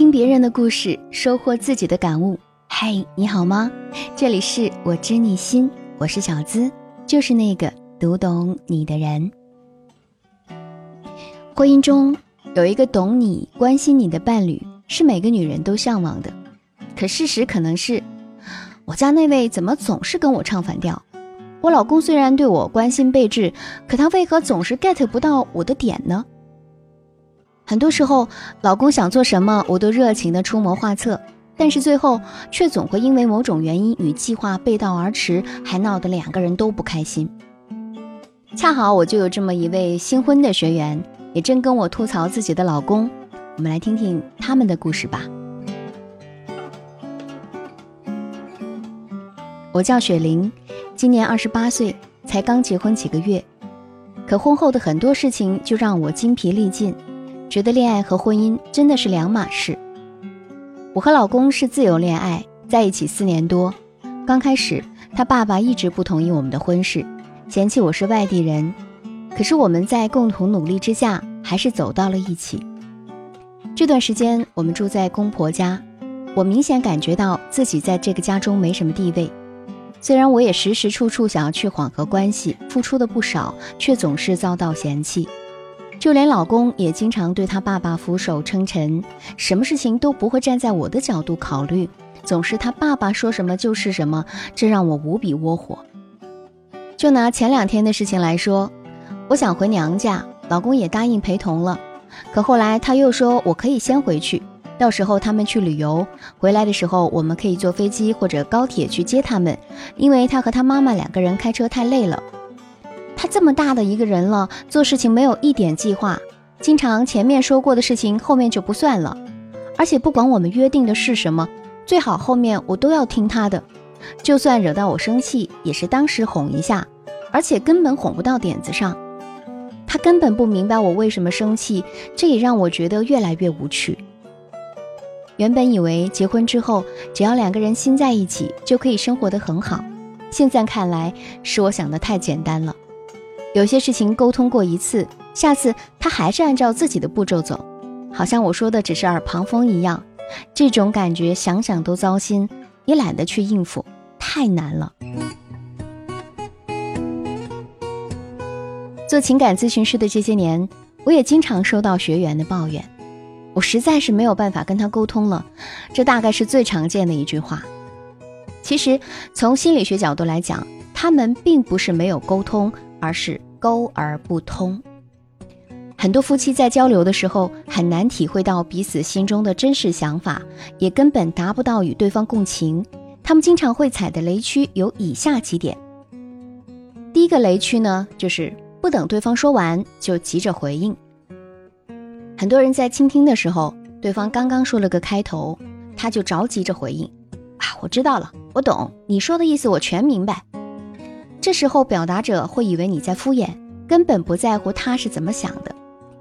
听别人的故事，收获自己的感悟。嗨，你好吗？这里是我知你心，我是小资，就是那个读懂你的人。婚姻中有一个懂你、关心你的伴侣，是每个女人都向往的。可事实可能是，我家那位怎么总是跟我唱反调？我老公虽然对我关心备至，可他为何总是 get 不到我的点呢？很多时候，老公想做什么，我都热情的出谋划策，但是最后却总会因为某种原因与计划背道而驰，还闹得两个人都不开心。恰好我就有这么一位新婚的学员，也正跟我吐槽自己的老公，我们来听听他们的故事吧。我叫雪玲，今年二十八岁，才刚结婚几个月，可婚后的很多事情就让我精疲力尽。觉得恋爱和婚姻真的是两码事。我和老公是自由恋爱，在一起四年多。刚开始，他爸爸一直不同意我们的婚事，嫌弃我是外地人。可是我们在共同努力之下，还是走到了一起。这段时间，我们住在公婆家，我明显感觉到自己在这个家中没什么地位。虽然我也时时处处想要去缓和关系，付出的不少，却总是遭到嫌弃。就连老公也经常对他爸爸俯首称臣，什么事情都不会站在我的角度考虑，总是他爸爸说什么就是什么，这让我无比窝火。就拿前两天的事情来说，我想回娘家，老公也答应陪同了，可后来他又说我可以先回去，到时候他们去旅游，回来的时候我们可以坐飞机或者高铁去接他们，因为他和他妈妈两个人开车太累了。他这么大的一个人了，做事情没有一点计划，经常前面说过的事情后面就不算了，而且不管我们约定的是什么，最好后面我都要听他的，就算惹到我生气，也是当时哄一下，而且根本哄不到点子上。他根本不明白我为什么生气，这也让我觉得越来越无趣。原本以为结婚之后，只要两个人心在一起，就可以生活得很好，现在看来是我想的太简单了。有些事情沟通过一次，下次他还是按照自己的步骤走，好像我说的只是耳旁风一样。这种感觉想想都糟心，也懒得去应付，太难了。做情感咨询师的这些年，我也经常收到学员的抱怨，我实在是没有办法跟他沟通了。这大概是最常见的一句话。其实从心理学角度来讲，他们并不是没有沟通。而是沟而不通。很多夫妻在交流的时候很难体会到彼此心中的真实想法，也根本达不到与对方共情。他们经常会踩的雷区有以下几点。第一个雷区呢，就是不等对方说完就急着回应。很多人在倾听的时候，对方刚刚说了个开头，他就着急着回应：“啊，我知道了，我懂你说的意思，我全明白。”这时候，表达者会以为你在敷衍，根本不在乎他是怎么想的，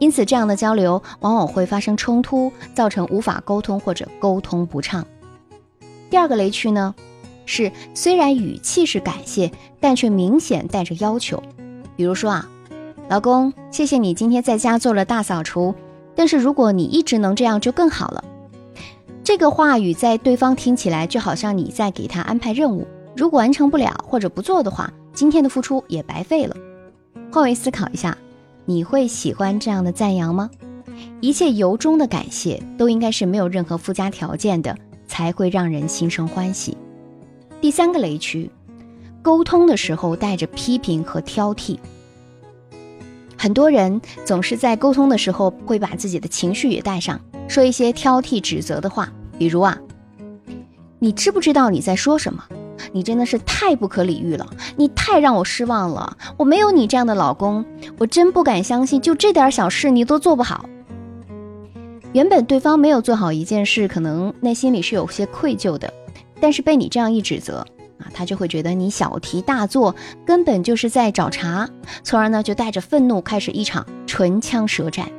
因此这样的交流往往会发生冲突，造成无法沟通或者沟通不畅。第二个雷区呢，是虽然语气是感谢，但却明显带着要求。比如说啊，老公，谢谢你今天在家做了大扫除，但是如果你一直能这样就更好了。这个话语在对方听起来就好像你在给他安排任务，如果完成不了或者不做的话。今天的付出也白费了。换位思考一下，你会喜欢这样的赞扬吗？一切由衷的感谢都应该是没有任何附加条件的，才会让人心生欢喜。第三个雷区，沟通的时候带着批评和挑剔。很多人总是在沟通的时候会把自己的情绪也带上，说一些挑剔指责的话，比如啊，你知不知道你在说什么？你真的是太不可理喻了，你太让我失望了。我没有你这样的老公，我真不敢相信，就这点小事你都做不好。原本对方没有做好一件事，可能内心里是有些愧疚的，但是被你这样一指责啊，他就会觉得你小题大做，根本就是在找茬，从而呢就带着愤怒开始一场唇枪舌战。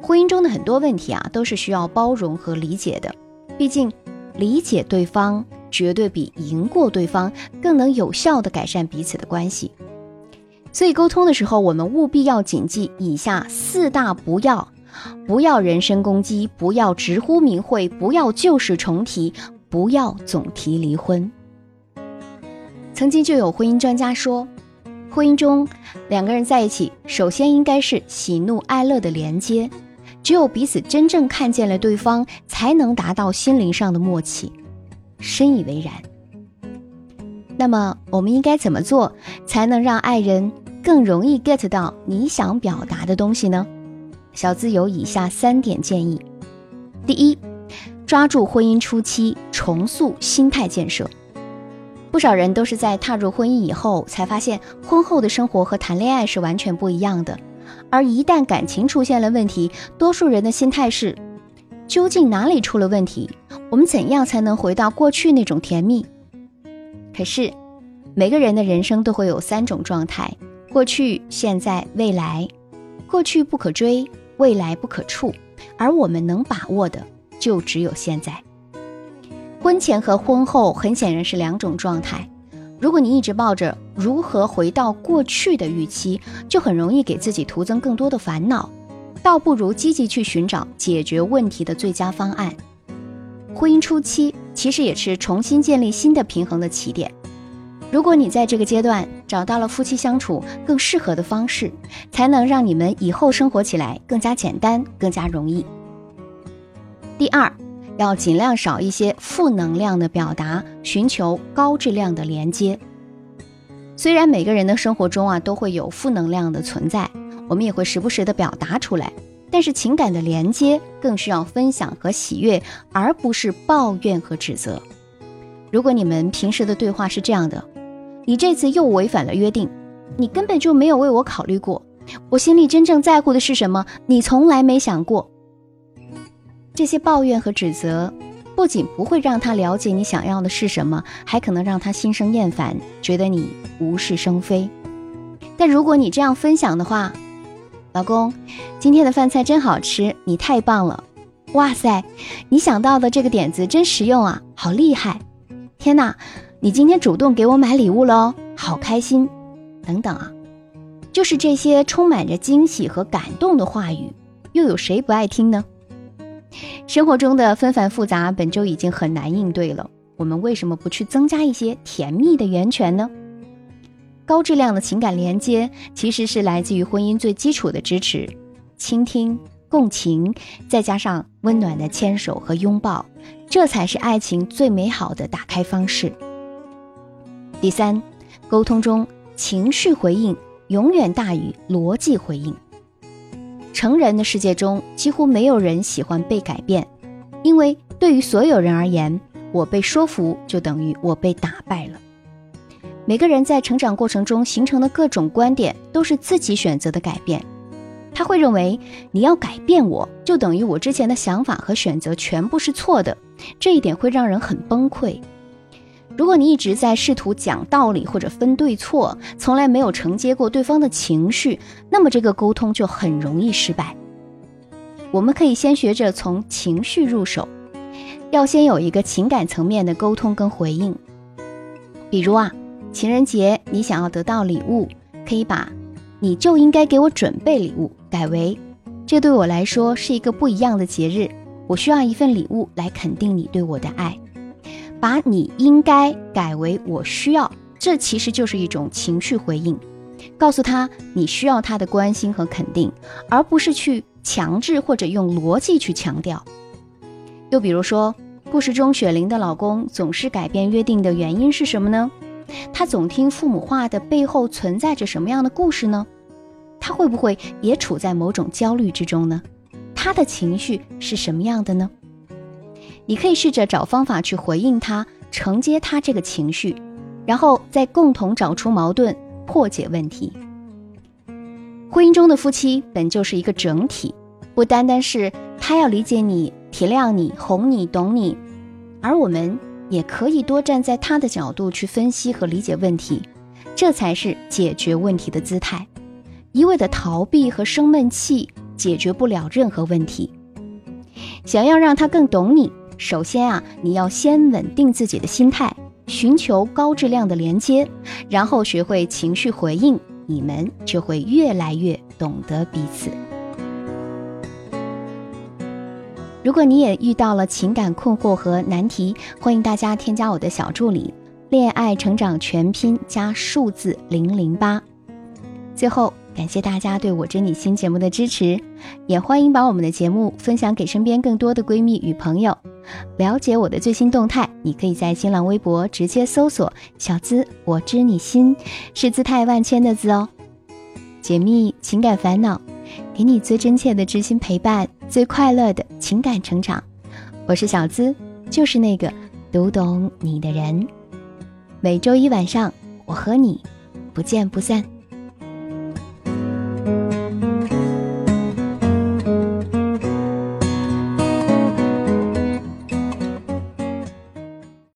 婚姻中的很多问题啊，都是需要包容和理解的，毕竟理解对方。绝对比赢过对方更能有效的改善彼此的关系，所以沟通的时候，我们务必要谨记以下四大不要，不要人身攻击，不要直呼名讳，不要旧事重提，不要总提离婚。曾经就有婚姻专家说，婚姻中两个人在一起，首先应该是喜怒哀乐的连接，只有彼此真正看见了对方，才能达到心灵上的默契。深以为然。那么，我们应该怎么做才能让爱人更容易 get 到你想表达的东西呢？小资有以下三点建议：第一，抓住婚姻初期，重塑心态建设。不少人都是在踏入婚姻以后，才发现婚后的生活和谈恋爱是完全不一样的。而一旦感情出现了问题，多数人的心态是：究竟哪里出了问题？我们怎样才能回到过去那种甜蜜？可是，每个人的人生都会有三种状态：过去、现在、未来。过去不可追，未来不可触，而我们能把握的就只有现在。婚前和婚后很显然是两种状态。如果你一直抱着如何回到过去的预期，就很容易给自己徒增更多的烦恼，倒不如积极去寻找解决问题的最佳方案。婚姻初期其实也是重新建立新的平衡的起点。如果你在这个阶段找到了夫妻相处更适合的方式，才能让你们以后生活起来更加简单、更加容易。第二，要尽量少一些负能量的表达，寻求高质量的连接。虽然每个人的生活中啊都会有负能量的存在，我们也会时不时的表达出来。但是情感的连接更需要分享和喜悦，而不是抱怨和指责。如果你们平时的对话是这样的，你这次又违反了约定，你根本就没有为我考虑过，我心里真正在乎的是什么，你从来没想过。这些抱怨和指责，不仅不会让他了解你想要的是什么，还可能让他心生厌烦，觉得你无事生非。但如果你这样分享的话，老公，今天的饭菜真好吃，你太棒了！哇塞，你想到的这个点子真实用啊，好厉害！天哪，你今天主动给我买礼物了，好开心！等等啊，就是这些充满着惊喜和感动的话语，又有谁不爱听呢？生活中的纷繁复杂本就已经很难应对了，我们为什么不去增加一些甜蜜的源泉呢？高质量的情感连接其实是来自于婚姻最基础的支持、倾听、共情，再加上温暖的牵手和拥抱，这才是爱情最美好的打开方式。第三，沟通中情绪回应永远大于逻辑回应。成人的世界中，几乎没有人喜欢被改变，因为对于所有人而言，我被说服就等于我被打败了。每个人在成长过程中形成的各种观点都是自己选择的改变，他会认为你要改变我就等于我之前的想法和选择全部是错的，这一点会让人很崩溃。如果你一直在试图讲道理或者分对错，从来没有承接过对方的情绪，那么这个沟通就很容易失败。我们可以先学着从情绪入手，要先有一个情感层面的沟通跟回应，比如啊。情人节，你想要得到礼物，可以把“你就应该给我准备礼物”改为“这对我来说是一个不一样的节日，我需要一份礼物来肯定你对我的爱”。把你应该改为“我需要”，这其实就是一种情绪回应，告诉他你需要他的关心和肯定，而不是去强制或者用逻辑去强调。又比如说，故事中雪玲的老公总是改变约定的原因是什么呢？他总听父母话的背后存在着什么样的故事呢？他会不会也处在某种焦虑之中呢？他的情绪是什么样的呢？你可以试着找方法去回应他，承接他这个情绪，然后再共同找出矛盾，破解问题。婚姻中的夫妻本就是一个整体，不单单是他要理解你、体谅你、哄你、懂你，而我们。也可以多站在他的角度去分析和理解问题，这才是解决问题的姿态。一味的逃避和生闷气解决不了任何问题。想要让他更懂你，首先啊，你要先稳定自己的心态，寻求高质量的连接，然后学会情绪回应，你们就会越来越懂得彼此。如果你也遇到了情感困惑和难题，欢迎大家添加我的小助理“恋爱成长全拼加数字零零八”。最后，感谢大家对我知你心节目的支持，也欢迎把我们的节目分享给身边更多的闺蜜与朋友。了解我的最新动态，你可以在新浪微博直接搜索“小资我知你心”，是姿态万千的字哦。解密情感烦恼，给你最真切的知心陪伴，最快乐的情感成长。我是小资，就是那个读懂你的人。每周一晚上，我和你不见不散。